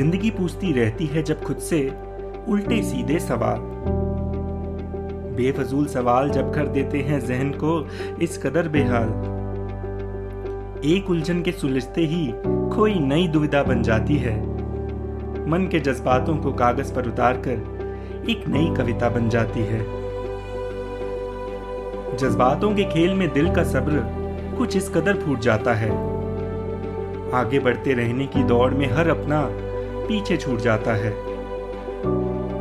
ज़िंदगी पूछती रहती है जब खुद से उल्टे सीधे सवाल। बेफजूल सवाल जब कर देते हैं जहन को, इस कदर बेहाल। एक उलझन के सुलझते ही कोई नई दुविधा बन जाती है। मन के जज्बातों को कागज़ पर उतार कर एक नई कविता बन जाती है। जज्बातों के खेल में दिल का सब्र कुछ इस कदर फूट जाता है। आगे बढ़ते रहने की दौड़ में हर अपना पीछे छूट जाता है।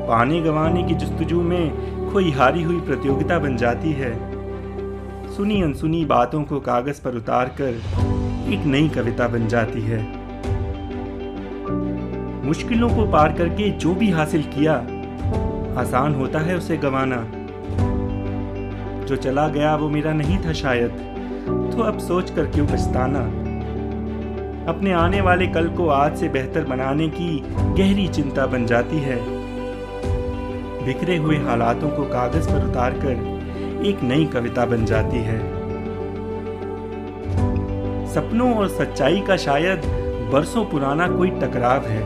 पानी गंवाने की जस्तजू में कोई हारी हुई प्रतियोगिता बन जाती है। सुनी अनसुनी बातों को कागज़ पर उतार कर एक नई कविता बन जाती है। मुश्किलों को पार करके जो भी हासिल किया, आसान होता है उसे गंवाना। जो चला गया वो मेरा नहीं था शायद तो अब सोच कर क्यों पछताना? अपने आने वाले कल को आज से बेहतर बनाने की गहरी चिंता बन जाती है। बिखरे हुए हालातों को कागज़ पर उतार कर एक नई कविता बन जाती है। सपनों और सच्चाई का शायद बरसों पुराना कोई टकराव है।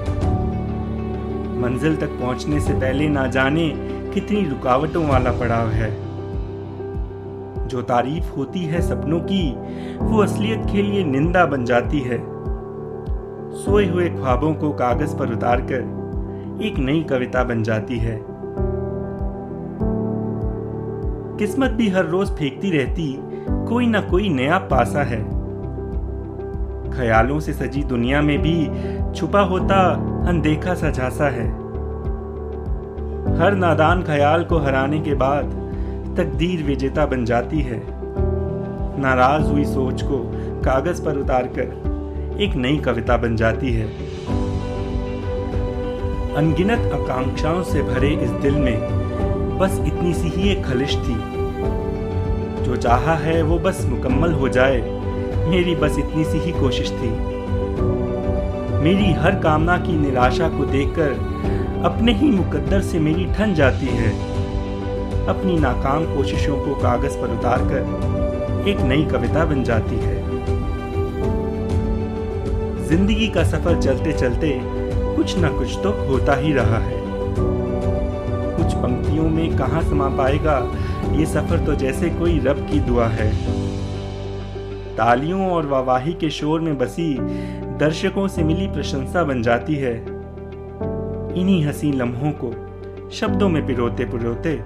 मंजिल तक पहुँचने से पहले ना जाने कितनी रुकावटों वाला पड़ाव है। जो तारीफ़ होती है सपनों की, वो असलियत के लिए निंदा बन जाती है। सोए हुए ख्वाबों को कागज़ पर उतार कर एक नई कविता बन जाती है। किस्मत भी हर रोज फेंकती रहती, कोई ना कोई नया पासा है। ख्यालों से सजी दुनिया में भी छुपा होता, अनदेखा सा झांसा है। हर नादान ख्याल को हराने के बाद तकदीर विजेता बन जाती है। नाराज़ हुई सोच को कागज़ पर उतार कर एक नई कविता बन जाती है। अनगिनत आकांक्षाओं से भरे इस दिल में बस इतनी सी ही एक खलिश थी। जो चाहा है वो बस मुकम्मल हो जाए, मेरी बस इतनी सी ही कोशिश थी। मेरी हर कामना की निराशा को देखकर अपने ही मुकद्दर से मेरी ठन जाती है। अपनी नाकाम कोशिशों को कागज़ पर उतारकर एक नई कविता बन जाती है। ज़िंदगी का सफ़र चलते चलते कुछ ना कुछ तो होता ही रहा है। कुछ पंक्तियों में कहा समा पाएगा, ये सफ़र तो जैसे कोई रब की दुआ है। तालियों और वावाही के शोर में बसी दर्शकों से मिली प्रशंसा बन जाती है। इन्हीं हसीन लम्हों को शब्दों में पिरोते पिरोते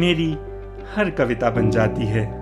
मेरी हर कविता बन जाती है।